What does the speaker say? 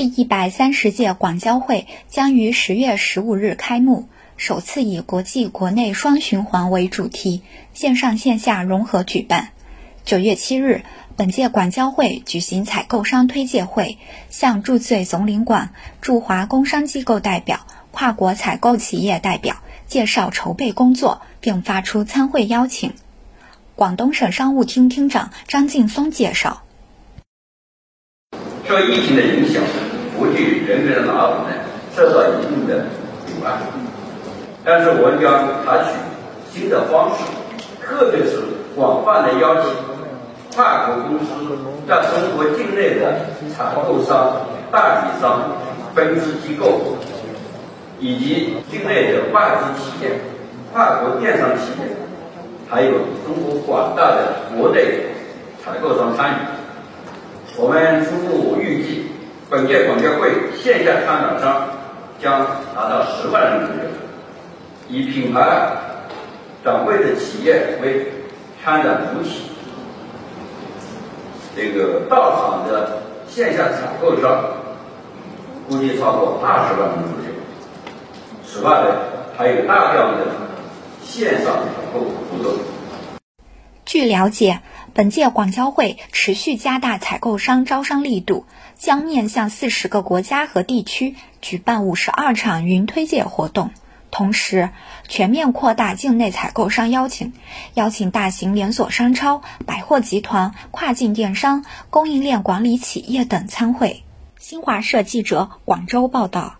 第一百三十届广交会将于十月十五日开幕，首次以国际国内双循环为主题，线上线下融合举办。九月七日，本届广交会举行采购商推介会，向驻穗总领馆、驻华工商机构代表、跨国采购企业代表介绍筹备工作，并发出参会邀请。广东省商务厅厅长张劲松介绍。受疫情的影响，国际人员的来往呢受到一定的阻碍。但是我们将采取新的方式，特别是广泛的邀请跨国公司在中国境内的采购商、代理商、分支机构，以及境内的外资企业、跨国电商企业，还有中国广大的国内采购商参与。我们初步，本届广交会线下参展商将达到十万人左右，以品牌展会的企业为参展主体，这个到场的线下采购商估计超过二十万人左右。此外呢，还有大量的线上采购活动。据了解。本届广交会持续加大采购商招商力度，将面向四十个国家和地区举办五十二场云推介活动，同时全面扩大境内采购商邀请，邀请大型连锁商超、百货集团、跨境电商、供应链管理企业等参会。新华社记者广州报道。